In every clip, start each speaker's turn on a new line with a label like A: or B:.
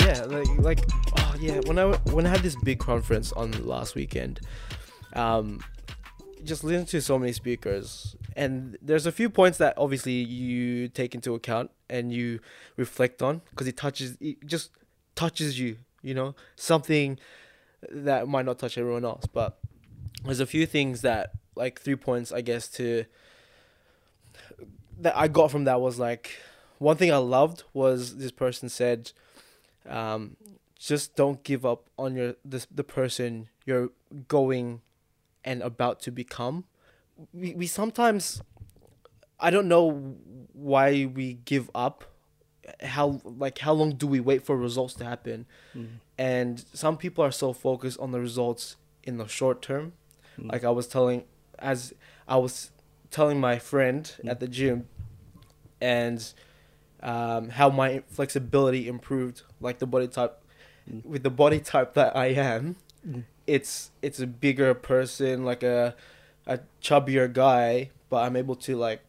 A: yeah like like oh yeah when i when i had this big conference on last weekend um just listen to so many speakers and there's a few points that obviously you take into account and you reflect on because it touches it just touches you you know? Something that might not touch everyone else but there's a few things that like three points i guess to that i got from that was like one thing i loved was this person said um, just don't give up on your this the person you're going and about to become. We we sometimes I don't know why we give up. How like how long do we wait for results to happen?
B: Mm.
A: And some people are so focused on the results in the short term.
B: Mm.
A: Like I was telling as I was telling my friend
B: Mm.
A: at the gym and um, how my flexibility improved, like the body type,
B: Mm.
A: with the body type that I am,
B: Mm.
A: it's it's a bigger person, like a a chubbier guy, but I'm able to like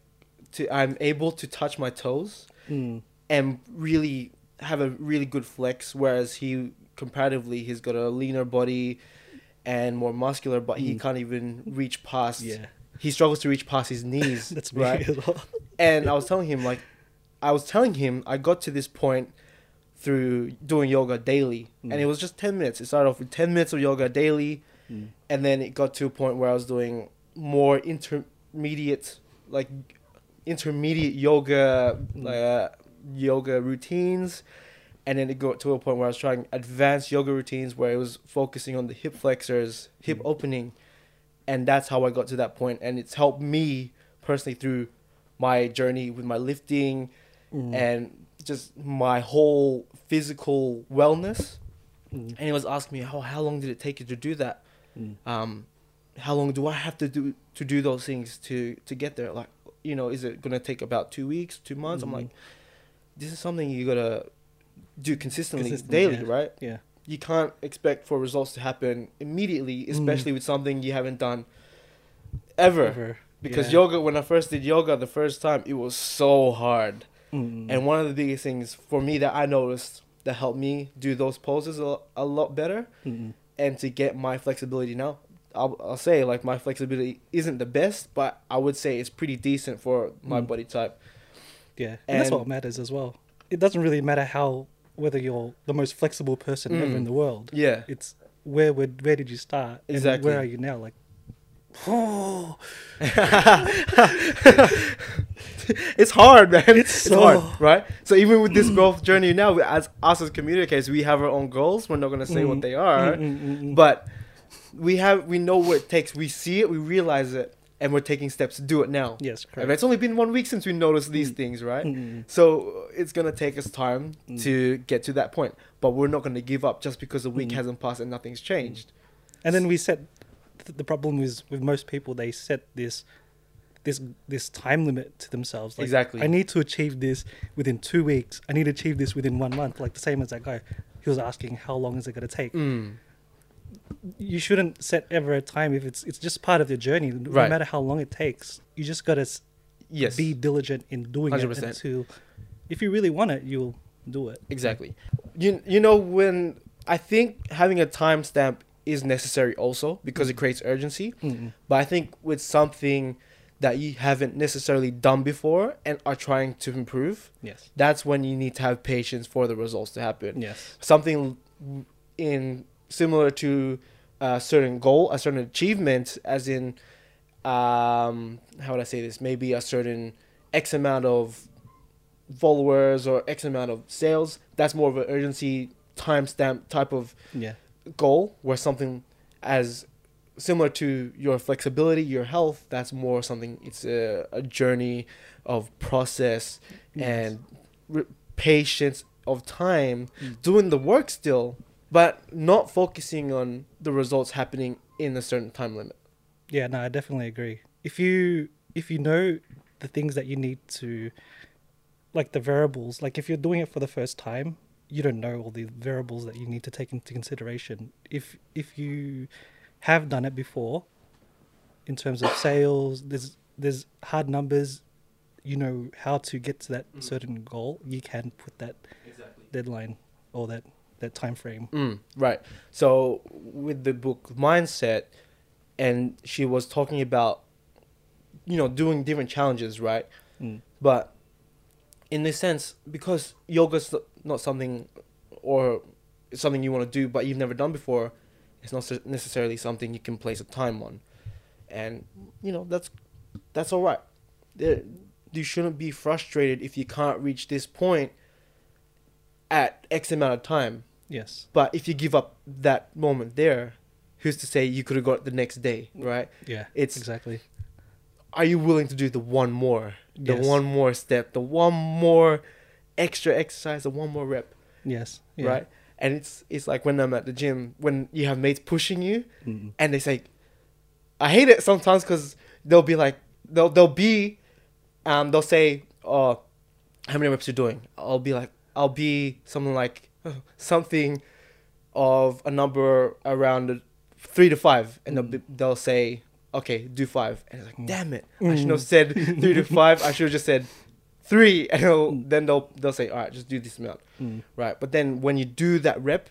A: to I'm able to touch my toes
B: Mm.
A: and really have a really good flex, whereas he comparatively he's got a leaner body and more muscular, but he
B: Mm.
A: can't even reach past.
B: Yeah,
A: He struggles to reach past his knees.
B: that's me
A: right. And I was telling him like, I was telling him I got to this point through doing yoga daily, and
B: Mm.
A: it was just ten minutes. It started off with ten minutes of yoga daily,
B: Mm.
A: and then it got to a point where I was doing more intermediate, like intermediate yoga,
B: Mm.
A: like uh, yoga routines, and then it got to a point where I was trying advanced yoga routines where it was focusing on the hip flexors, hip
B: Mm.
A: opening, and that's how I got to that point, and it's helped me personally through my journey with my lifting
B: Mm.
A: and just my whole physical wellness.
B: Mm.
A: And he was asking me, "How how long did it take you to do that?
B: Mm.
A: Um, how long do I have to do to do those things to to get there? Like, you know, is it gonna take about two weeks, two months? I'm
B: Mhm.
A: like, this is something you gotta do consistently,
B: Consistent,
A: daily,
B: yeah.
A: right?
B: Yeah.
A: You can't expect for results to happen immediately,
B: Mm.
A: especially with something you haven't done ever.
B: Ever.
A: Because
B: Yeah.
A: yoga, when I first did yoga the first time, it was so hard.
B: Mm.
A: And one of the biggest things for me that I noticed that helped me do those poses a, a lot better
B: Mm.
A: and to get my flexibility now. I'll, I'll say like my flexibility isn't the best, but I would say it's pretty decent for my
B: Mm.
A: body type.
B: Yeah, and, that's what matters as well. It doesn't really matter how whether you're the most flexible person ever
A: Mm.
B: in the world.
A: Yeah,
B: It's where would where did you start? and
A: Exactly.
B: where are you now? Like, oh,
A: it's hard, man.
B: It's
A: It's,
B: so-
A: hard, right? So even with this growth journey now, as us as communicators, we have our own goals. We're not gonna say
B: Mm.
A: what they are,
B: Mm, mm, mm, mm.
A: but we have we know what it takes. We see it, we realize it, and we're taking steps to do it now.
B: yes, correct.
A: And it's only been one week since we noticed these
B: Mm.
A: things, right?
B: Mm, mm,
A: So it's gonna take us time
B: Mm.
A: to get to that point, but we're not gonna give up just because a week
B: Mm.
A: hasn't passed and nothing's changed.
B: And then we set th- the problem is with most people they set this this this time limit to themselves. Like,
A: Exactly.
B: I need to achieve this within two weeks. I need to achieve this within one month. Like the same as that guy. He was asking how long is it going to take.
A: Mm.
B: You shouldn't set ever a time if it's it's just part of the journey. No
A: Right.
B: matter how long it takes, you just got to
A: Yes,
B: be diligent in doing it
A: 100%.
B: until if you really want it, you'll do it.
A: exactly. You you know when I think having a timestamp is necessary also because it creates urgency.
B: Mm-mm.
A: But I think with something that you haven't necessarily done before and are trying to improve,
B: Yes.
A: that's when you need to have patience for the results to happen.
B: Yes.
A: something in similar to a certain goal, a certain achievement, as in, um, how would I say this? Maybe a certain X amount of followers or X amount of sales. That's more of an urgency timestamp type of
B: Yeah.
A: goal, where something as similar to your flexibility, your health, that's more something. It's a, a journey of process
B: Yes.
A: and re- patience of time
B: Mm.
A: doing the work still but not focusing on the results happening in a certain time limit
B: Yeah, no, I definitely agree. If you if you know the things that you need to like the variables, like if you're doing it for the first time, you don't know all the variables that you need to take into consideration. If if you have done it before in terms of sales, there's there's hard numbers you know how to get to that
A: Mm.
B: certain goal, you can put that
A: Exactly.
B: deadline or that that time frame.
A: Mm, right. So with the book mindset, and she was talking about, you know, doing different challenges, right?
B: Mm.
A: But in this sense, because yoga's not something, or something you want to do, but you've never done before, it's not necessarily something you can place a time on, and you know that's that's all right. There, you shouldn't be frustrated if you can't reach this point at X amount of time.
B: Yes.
A: But if you give up that moment there, who's to say you could have got the next day, right?
B: Yeah.
A: It's
B: exactly.
A: are you willing to do the one more, the
B: Yes.
A: one more step, the one more extra exercise, the one more rep,
B: Yes. Yeah.
A: right? And it's it's like when I'm at the gym when you have mates pushing you
B: Mm.
A: and they say, I hate it sometimes because they'll be like they'll they'll be, um they'll say, oh, how many reps you doing? I'll be like I'll be something like something of a number around three to five, and they'll they'll say, okay, do five, and it's like,
B: Mm.
A: damn it, I should have said three to five. I should have just said three, and they'll, then they'll they'll say, all right, just do this amount,
B: Mm.
A: right? But then when you do that rep.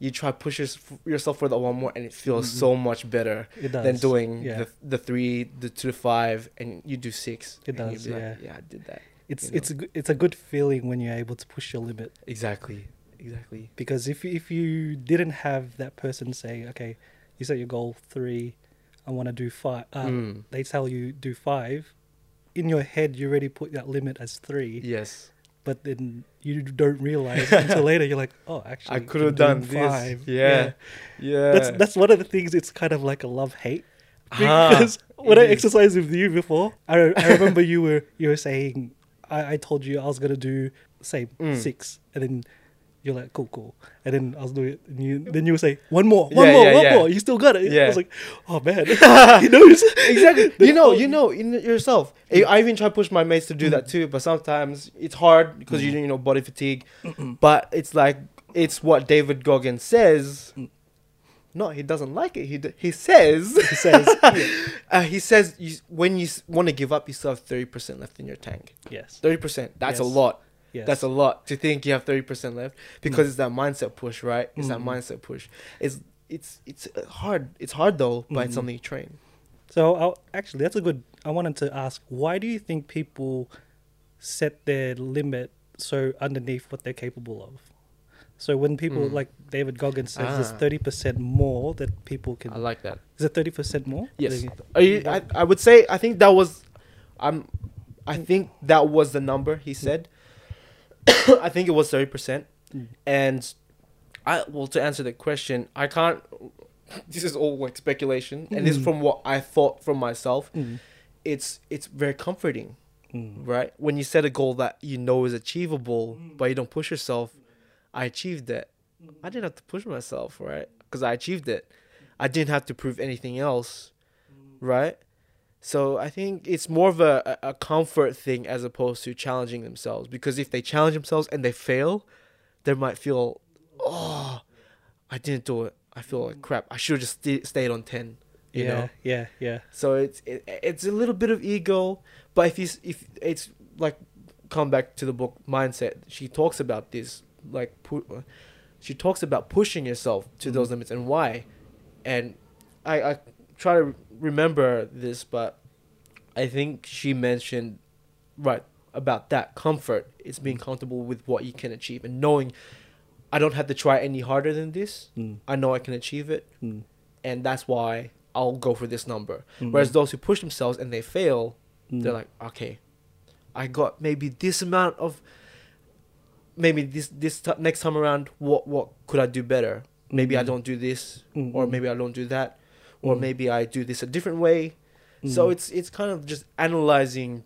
A: You try to push yourself for the one more, and it feels
B: Mhm.
A: so much better than doing
B: Yeah.
A: the the three, the two to five, and you do six.
B: It does, yeah.
A: Like, yeah, I did that.
B: It's
A: you know.
B: it's a, it's a good feeling when you're able to push your limit
A: Exactly. Exactly.
B: because if you- if you didn't have that person say, okay, you set your goal three, I want to do five. Uh,
A: Mm.
B: They tell you do five. In your head, you already put that limit as three,
A: Yes.
B: but then you don't realize until later. You're like, oh, actually,
A: I could have done
B: five.
A: this. Yeah. Yeah.
B: That's that's one of the things. It's kind of like a love hate
A: Ah,
B: because when I
A: is.
B: exercised with you before, I, I remember you were you were saying I, I told you I was gonna do say
A: Mm.
B: six, and then you're like cool cool, and then I was doing it, and you then you say one more, one
A: Yeah,
B: more,
A: yeah,
B: one
A: yeah.
B: more. You still got it.
A: yeah.
B: I was like, oh man, he knows
A: exactly. You know, you know in yourself. I I even try to push my mates to do that
B: Mm.
A: too, but sometimes it's hard because you you know body fatigue. But it's like it's what David Goggins says.
B: Mm.
A: No, he doesn't like it. He d- he says
B: He says,
A: uh, he says you, when you want to give up, you still have thirty percent left in your tank.
B: yes,
A: Thirty percent. That's a lot.
B: Yes,
A: That's a lot to think you have thirty percent left because it's that mindset push, right? It's that
B: Mm.
A: mindset push. It's it's it's uh, hard. It's hard though, but it's
B: Mhm.
A: something you train.
B: So I'll, actually, that's a good. I wanted to ask, why do you think people set their limit so underneath what they're capable of? So when people
A: Mm.
B: like David Goggins says, there's
A: Ah.
B: thirty percent more that people can.
A: I like that.
B: Is it thirty percent more?
A: Yes, Are you, I I would say I think that was, I'm, I think that was the number he said. I think it was thirty percent,
B: Mm.
A: and I well to answer the question, I can't. This is all like speculation, and this is
B: Mm.
A: from what I thought from myself.
B: Mm.
A: It's it's very comforting,
B: Mm.
A: right? When you set a goal that you know is achievable,
B: Mm.
A: but you don't push yourself. I achieved it. I didn't have to push myself, right? Because I achieved it. I didn't have to prove anything else, right? So I think it's more of a, a comfort thing as opposed to challenging themselves. Because if they challenge themselves and they fail, they might feel, oh, I didn't do it. I feel like crap. I should have just st- stayed on ten. You
B: yeah,
A: know.
B: yeah, yeah.
A: So it's it, it's a little bit of ego, but if you if it's like come back to the book mindset, she talks about this like pu- she talks about pushing yourself to those
B: Mhm.
A: limits and why, and I I try to remember this, but I think she mentioned right about that comfort. It's being comfortable with what you can achieve and knowing I don't have to try any harder than this.
B: Mm.
A: I know I can achieve it,
B: Mm.
A: and that's why I'll go for this number.
B: Mhm.
A: Whereas those who push themselves and they fail, they're
B: Mm.
A: like, okay, I got maybe this amount of, maybe this this t- next time around, what what could I do better? Maybe I
B: Mhm.
A: don't do this, or
B: Mhm.
A: maybe I don't do that, or
B: Mm.
A: maybe I do this a different way. So
B: Mm.
A: it's it's kind of just analyzing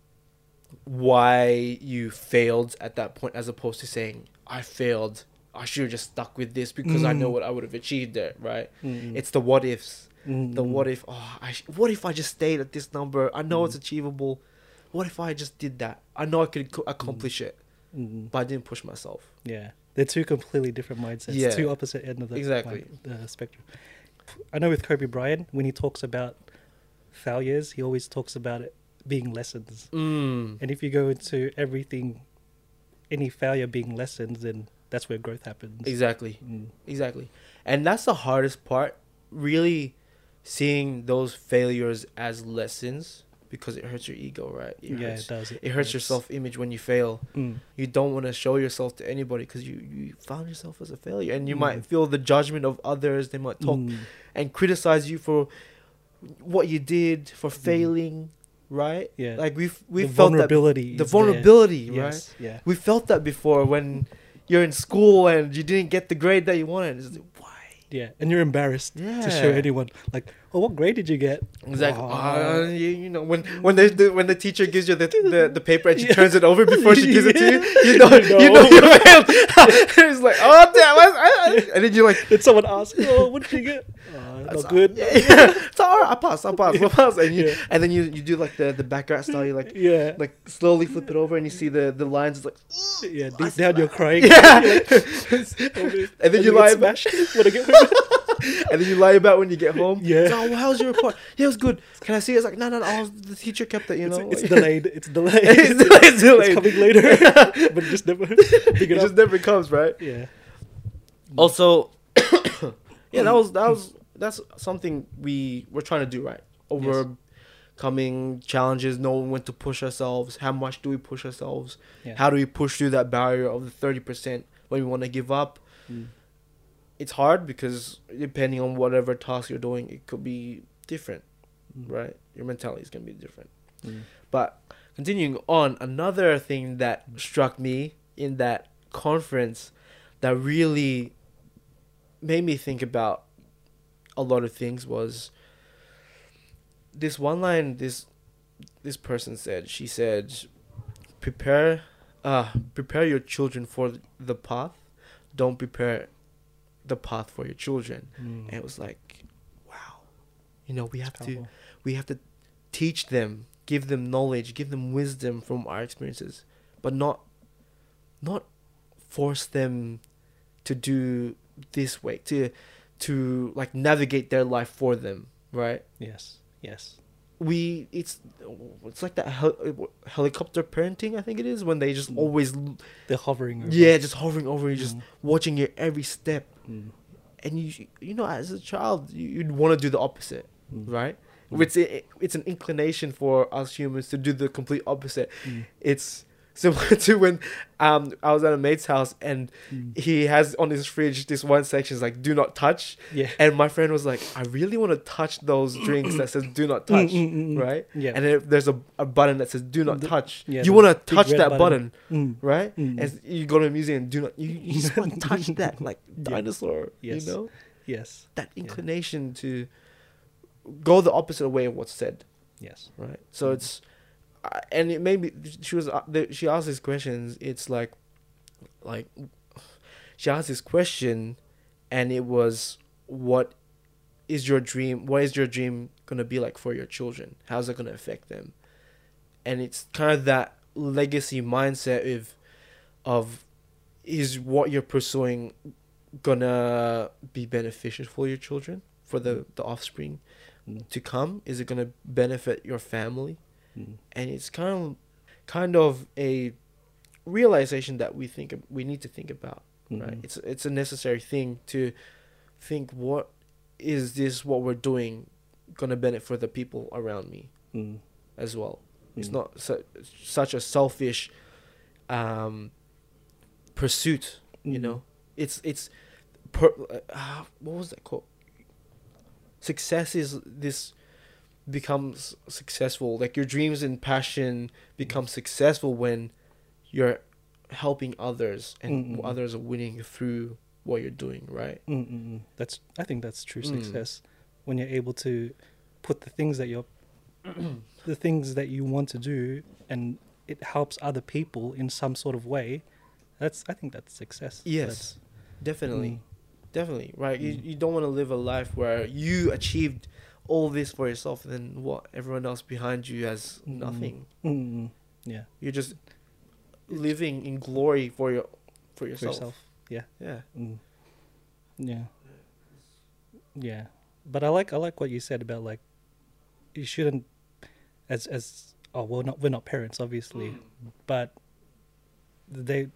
A: why you failed at that point, as opposed to saying I failed. I should have just stuck with this because I know
B: Mm.
A: what I would have achieved there, right?
B: Mm.
A: It's the what ifs
B: Mm.
A: the what if oh I sh- what if I just stayed at this number I know it's
B: Mm.
A: achievable what if I just did that I know I could co- accomplish it
B: Mm.
A: but I didn't push myself
B: Yeah, they're two completely different mindsets.
A: Yeah.
B: Two opposite end of the
A: Exactly.
B: mind- the spectrum. I know with Kobe Bryant, when he talks about failures, he always talks about it being lessons.
A: Mm.
B: And if you go into everything, any failure being lessons, then that's where growth happens.
A: Exactly.
B: Mm.
A: Exactly. And that's the hardest part, really seeing those failures as lessons because it hurts your ego, right? It
B: yeah,
A: hurts,
B: it does.
A: it hurts your self image when you fail.
B: Mm.
A: You don't want to show yourself to anybody because you, you found yourself as a failure. And you
B: Mm.
A: might feel the judgment of others. They might talk
B: Mm.
A: and criticize you for what you did, for
B: Mm.
A: failing, right?
B: Yeah.
A: Like we've, we
B: the
A: felt that.
B: vulnerability.
A: The
B: is there.
A: vulnerability, right?
B: Yes. Yeah.
A: We felt that before when you're in school and you didn't get the grade that you wanted. It's like, why?
B: Yeah. And you're embarrassed
A: Yeah.
B: to show anyone. Like, oh, what grade did you get?
A: Exactly.
B: Oh.
A: Uh, you, you know when when the, the when the teacher gives you the the, the paper and she
B: Yeah.
A: turns it over before she gives it to you, you know
B: You
A: you know
B: know.
A: you failed. it's like oh damn, I, I, and then you're like.
B: Did someone ask, oh, what did you get?
A: "That's
B: not good.
A: Yeah, yeah. It's all right. I pass. I pass. I pass. And you,
B: Yeah.
A: and then you, you do like the the backyard style. You like
B: Yeah.
A: like slowly flip it over and you see the the lines. It's like
B: yeah. Deep down, you're crying.
A: yeah.
B: and
A: and then you lie
B: smashed when I get.
A: And then you lie about when you get home.
B: Yeah.
A: It's, oh, well, how's your report? Yeah, it was good. Can I see it? It's like no, no, no. Oh, the teacher kept it. You know.
B: it's delayed. It's delayed.
A: it's, delayed, it's delayed.
B: It's coming later, but it just never pick
A: it
B: it
A: just never comes, right?
B: Yeah.
A: Also, yeah, that was that was that's something we we're trying to do right. Overcoming challenges, knowing when to push ourselves. How much do we push ourselves?
B: Yeah.
A: How do we push through that barrier of the thirty percent when we want to give up?
B: Mm.
A: It's hard because depending on whatever task you're doing, it could be different,
B: Mm.
A: right? Your mentality is gonna be different.
B: Mm.
A: But continuing on, another thing that struck me in that conference that really made me think about a lot of things was this one line this this person said she said prepare uh prepare your children for the path don't prepare the path for your children
B: Mm.
A: and it was like wow you know we have to
B: Powerful.
A: we have to teach them give them knowledge give them wisdom from our experiences but not not force them to do this way to to like navigate their life for them right
B: Yes. Yes.
A: We it's it's like that hel- helicopter parenting i think it is when they just
B: Mm.
A: always
B: They're hovering. Over.
A: yeah just hovering over you just
B: Mm.
A: watching your every step
B: Mm.
A: and you you know as a child you, you'd want to do the opposite
B: Mm.
A: right
B: Mm.
A: it's a, it's an inclination for us humans to do the complete opposite it's similar to when um I was at a mate's house and
B: Mm.
A: he has on his fridge this one section is like do not touch
B: Yeah.
A: and my friend was like I really want to touch those drinks that says do not touch
B: Mm, mm, mm,
A: right
B: Yeah.
A: and then there's a, a button that says do not
B: The-
A: touch
B: yeah,
A: you want to touch that button,
B: button. Mm.
A: right
B: Mm.
A: and you go to a museum do not you, you just want to touch that like
B: Yeah.
A: dinosaur
B: Yes.
A: you know
B: Yes.
A: that
B: Yeah.
A: inclination to go the opposite way of what's said
B: Yes.
A: right? So it's, and it made me. She was uh, she asked these questions. It's like, like, she asked this question, and it was, what is your dream? What is your dream gonna be like for your children? How's it gonna affect them? And it's kind of that legacy mindset of, of, is what you're pursuing gonna be beneficial for your children, for the the offspring?
B: Mm.
A: to come? Is it going to benefit your family?
B: Mm.
A: And it's kind of kind of a realization that we think we need to think about, right?
B: Mhm.
A: It's it's a necessary thing to think what is this what we're doing going to benefit for the people around me
B: Mm.
A: as well. It's
B: Mm.
A: not su- such a selfish um pursuit, you
B: Mhm.
A: know. It's it's per, uh, what was that called? Success is this becomes successful. Like your dreams and passion become successful when you're helping others and
B: Mm-mm.
A: others are winning through what you're doing, right?
B: Mm, mm, mm. That's I think that's true
A: Mm.
B: success when you're able to put the things that you're the things that you want to do and it helps other people in some sort of way. That's I think that's success.
A: Yes, definitely.
B: Mm.
A: Definitely, right? You,
B: Mm.
A: you don't want to live a life where you achieved all this for yourself and then what everyone else behind you has
B: Mm.
A: nothing.
B: Mm, mm, mm. Yeah,
A: You're just living in glory for your for
B: for
A: yourself.
B: yourself. Yeah.
A: Yeah.
B: Mm. Yeah. Yeah. But I like I like what you said about like you shouldn't as as oh well not we're not parents obviously but they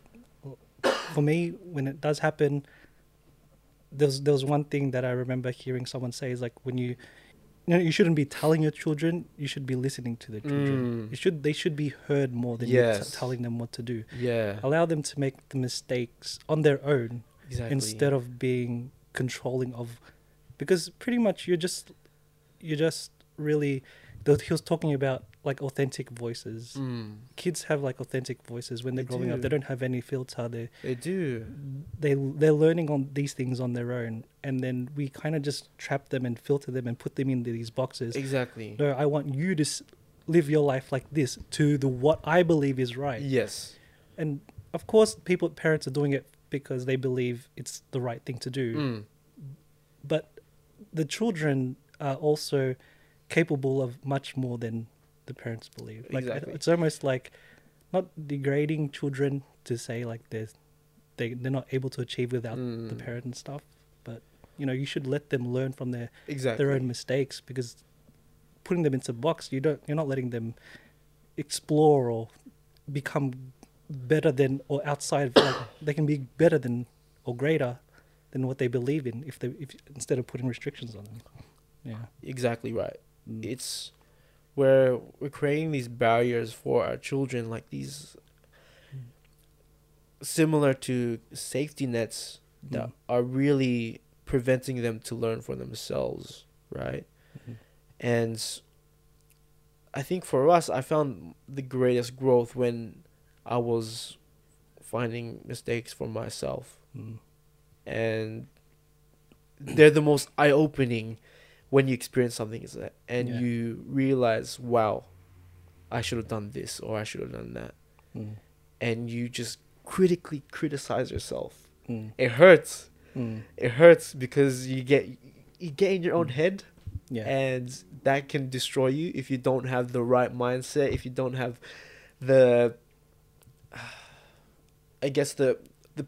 B: for me when it does happen there's there was one thing that i remember hearing someone say is like when you you know you shouldn't be telling your children you should be listening to the children
A: Mm.
B: you should they should be heard more than
A: Yes.
B: t- telling them what to do
A: Yeah.
B: allow them to make the mistakes on their own
A: Exactly.
B: instead of being controlling of because pretty much you're just you're just really he was talking about like authentic voices
A: Mm,
B: kids have like authentic voices when they're
A: They
B: growing up they don't have any filter they
A: they do.
B: They they're learning on these things on their own and then we kind of just trap them and filter them and put them into these boxes
A: Exactly.
B: no i want you to s- live your life like this to the what i believe is right
A: Yes.
B: and of course people parents are doing it because they believe it's the right thing to do
A: Mm.
B: but the children are also capable of much more than the parents believe like
A: Exactly.
B: it's almost like not degrading children to say like they're they, they're not able to achieve without the
A: Mm.
B: parent and stuff but you know you should let them learn from their
A: Exactly.
B: their own mistakes because putting them into a box you don't you're not letting them explore or become better than or outside of, like they can be better than or greater than what they believe in if they if instead of putting restrictions on them yeah
A: Exactly right.
B: Mm.
A: It's where we're creating these barriers for our children, like these similar to safety nets that
B: Mm.
A: are really preventing them to learn for themselves, right?
B: Mhm.
A: And I think for us, I found the greatest growth when I was finding mistakes for myself.
B: Mm.
A: And they're the most eye opening when you experience something is that and
B: Yeah.
A: you realize, wow, I should have done this or I should have done that.
B: Mm.
A: And you just critically criticize yourself.
B: Mm.
A: It hurts.
B: Mm.
A: It hurts because you get you get in your own head
B: yeah
A: and that can destroy you if you don't have the right mindset if you don't have the i guess the the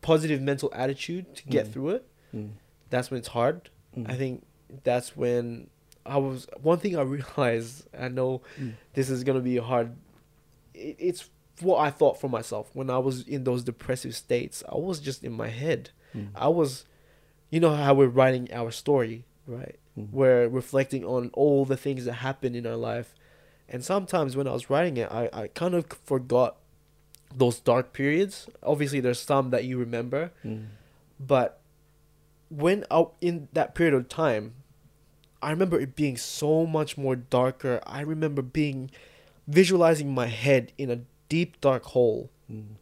A: positive mental attitude to get
B: Mm.
A: through it
B: Mm.
A: that's when it's hard
B: Mm.
A: i think that's when i was one thing i realized i know this is going to be hard it, it's what i thought for myself when i was in those depressive states i was just in my head
B: Mm.
A: i was you know how we're writing our story right
B: Mm.
A: we're reflecting on all the things that happened in our life. And sometimes when I was writing it, I, I kind of forgot those dark periods. Obviously, there's some that you remember,
B: Mm.
A: but when I, in that period of time, I remember it being so much more darker. I remember being visualizing my head in a deep, dark hole,
B: Mm.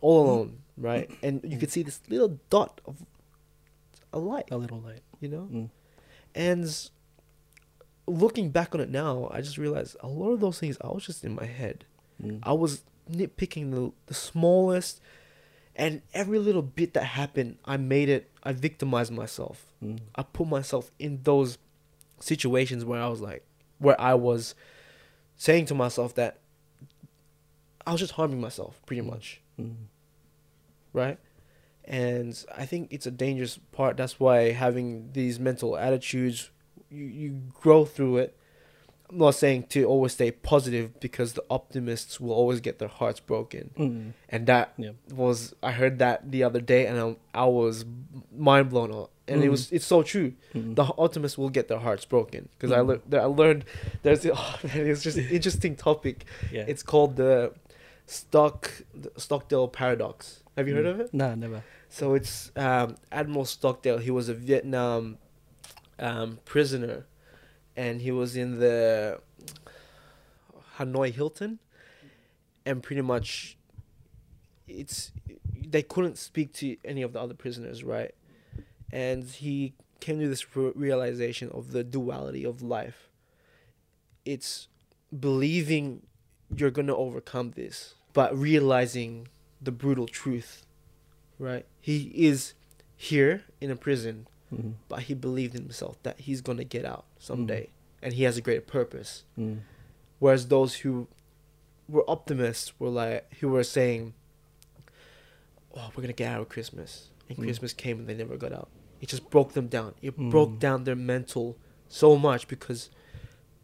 A: all alone, right? And you could see this little dot of a light,
B: a little light
A: you know?
B: Mm.
A: And looking back on it now, I just realized a lot of those things I was just in my head.
B: Mm.
A: I was nitpicking the the smallest, and every little bit that happened, I made it. I victimized myself.
B: Mm.
A: I put myself in those situations where I was like, where I was saying to myself that I was just harming myself, pretty
B: Mm.
A: much,
B: Mm.
A: right? And I think it's a dangerous part. That's why having these mental attitudes, you, you grow through it. I'm not saying to always stay positive because the optimists will always get their hearts broken.
B: Mm.
A: And that
B: Yeah.
A: was I heard that the other day and I, I was mind blown out. And it
B: Mm.
A: was it's so true.
B: Mm.
A: The optimists will get their hearts broken because I
B: Mm.
A: learned I learned there's oh man, it's just interesting topic.
B: yeah
A: It's called the Stock the Stockdale paradox. Have you heard
B: Mm.
A: of it?
B: no never
A: So it's um, Admiral Stockdale. He was a Vietnam um, prisoner, and he was in the Hanoi Hilton, and pretty much, it's they couldn't speak to any of the other prisoners, right? And he came to this re- realization of the duality of life. It's believing you're gonna overcome this, but realizing the brutal truth right? He is here in a prison,
B: Mm.
A: but he believed in himself that he's gonna get out someday, and he has a greater purpose.
B: Mm.
A: Whereas those who were optimists were like, who were saying, "Oh, we're gonna get out of Christmas," and
B: Mm.
A: Christmas came and they never got out. It just broke them down. It
B: Mm.
A: broke down their mental so much because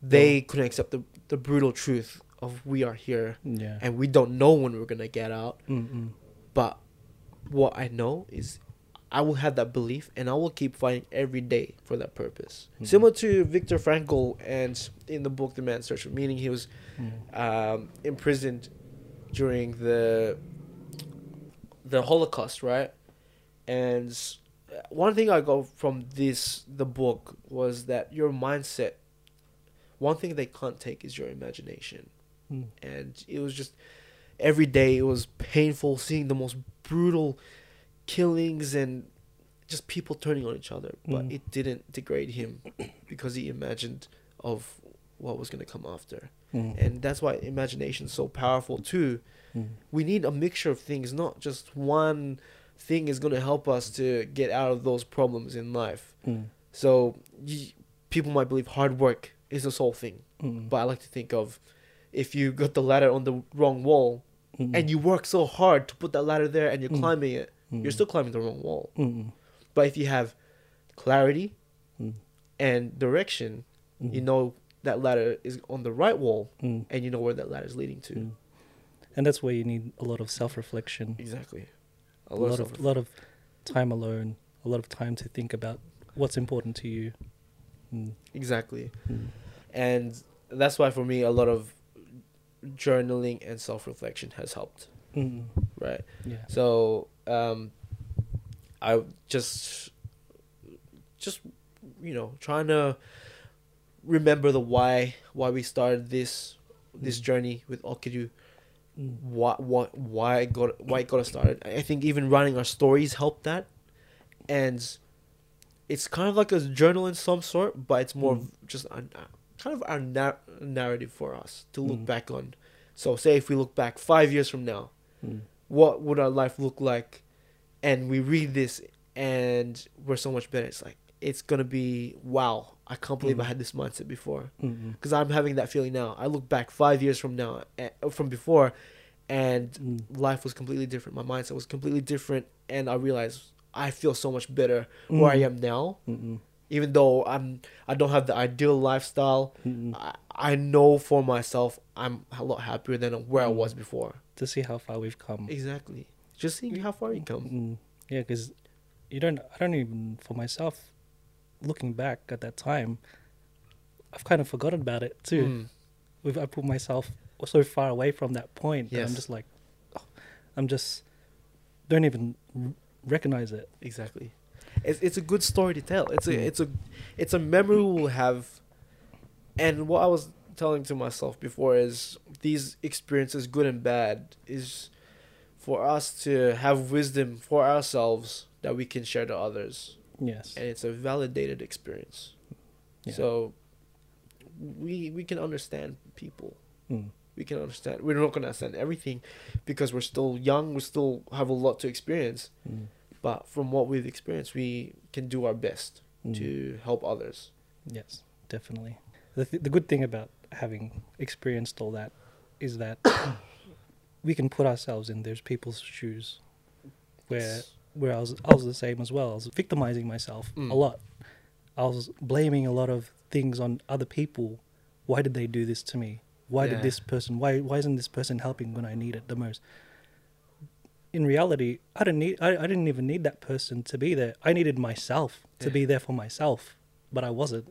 A: they couldn't accept the the brutal truth of we are here
B: Yeah.
A: and we don't know when we're gonna get out.
B: Mm-mm.
A: But what I know is I will have that belief and I will keep fighting every day for that purpose.
B: Mhm.
A: Similar to Viktor Frankl and in the book The Man's Search, for meaning he was
B: Mm.
A: um, imprisoned during the the Holocaust, right? And one thing I got from this the book was that your mindset. One thing they can't take is your imagination,
B: Mm.
A: and it was just every day it was painful seeing the most brutal killings and just people turning on each other. But
B: Mm.
A: it didn't degrade him because he imagined of what was going to come after
B: Mm.
A: and that's why imagination is so powerful too
B: Mm.
A: we need a mixture of things not just one thing is going to help us to get out of those problems in life
B: Mm.
A: so y- people might believe hard work is the sole thing
B: Mm.
A: but i like to think of if you got the ladder on the wrong wall
B: Mm.
A: and you work so hard to put that ladder there and you're
B: Mm.
A: climbing it you're still climbing the wrong wall but if you have clarity
B: Mm.
A: and direction you know that ladder is on the right wall
B: Mm.
A: and you know where that ladder is leading to
B: Mm. and that's where you need a lot of self-reflection
A: Exactly.
B: a lot of lot of time alone a lot of time to think about what's important to you Mm.
A: exactly.
B: Mm.
A: And that's why for me a lot of journaling and self-reflection has helped,
B: Mm.
A: right?
B: yeah
A: So, um I just just you know, trying to remember the why why we started this this
B: Mm.
A: journey with Okidu,
B: Mm.
A: why what why it got why it got us started. I think even writing our stories helped that, and it's kind of like a journal in some sort, but it's more
B: Mm.
A: of just a, kind of our nar- narrative for us to look
B: Mm.
A: back on. So, say if we look back five years from now,
B: Mm.
A: what would our life look like? And we read this, and we're so much better. It's like it's gonna be wow. I can't believe I
B: Mm.
A: had this mindset before because I'm having that feeling now. I look back five years from now, eh, from before, and
B: Mm.
A: life was completely different. My mindset was completely different, and I realized I feel so much better where I
B: Mm.
A: am now.
B: Mm.
A: Even though I'm, I don't have the ideal lifestyle.
B: Mm.
A: I, I know for myself, I'm a lot happier than where I
B: Mm.
A: was before.
B: to see how far we've come
A: Exactly. Just seeing how far you come.
B: Mm, yeah, because you don't. I don't even for myself. Looking back at that time, I've kind of forgotten about it too.
A: Mm.
B: We've I put myself so far away from that point that
A: Yes.
B: I'm just like, oh, I'm just don't even r- recognize it.
A: Exactly. It's it's a good story to tell. It's a it's a it's a memory we'll have. And what I was telling to myself before is these experiences, good and bad, is for us to have wisdom for ourselves that we can share to others,
B: Yes.
A: and it's a validated experience.
B: Yeah.
A: So we we can understand people.
B: Mm,
A: We can understand. We're not gonna understand everything because we're still young. We still have a lot to experience.
B: mm,
A: But from what we've experienced, we can do our best
B: mm.
A: to help others.
B: Yes, definitely. The th- the good thing about having experienced all that is that we can put ourselves in those people's shoes, where where I was I was the same as well. I was victimizing myself
A: Mm.
B: a lot. I was blaming a lot of things on other people. Why did they do this to me? Why
A: Yeah.
B: did this person? Why why isn't this person helping when I need it the most? In reality, I didn't need. I, I didn't even need that person to be there. I needed myself to
A: Yeah.
B: be there for myself, but I wasn't.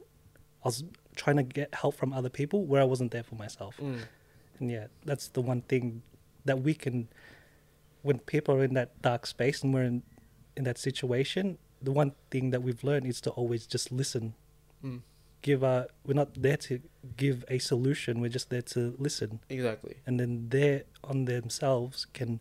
B: I was trying to get help from other people where I wasn't there for myself.
A: Mm.
B: And yeah, that's the one thing that we can, when people are in that dark space and we're in, in that situation, the one thing that we've learned is to always just listen.
A: Mm.
B: Give a, we're not there to give a solution. We're just there to listen,
A: Exactly.
B: and then they on themselves can,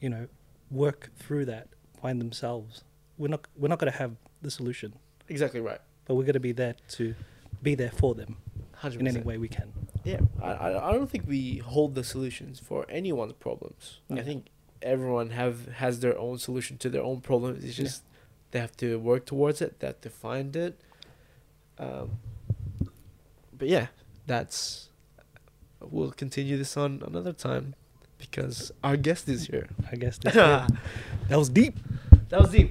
B: you know, work through that, find themselves. We're not we're not gonna have the solution,
A: Exactly right.
B: but we're gonna be there to be there for them
A: Hundred
B: in any way we can.
A: Yeah, I, I don't think we hold the solutions for anyone's problems. I think everyone have has their own solution to their own problems. It's
B: Yeah.
A: just they have to work towards it. They have to find it. Um, but yeah, that's. We'll continue this on another time because our guest is here.
B: I guess that's it.
A: that
B: that was deep.
A: That was deep.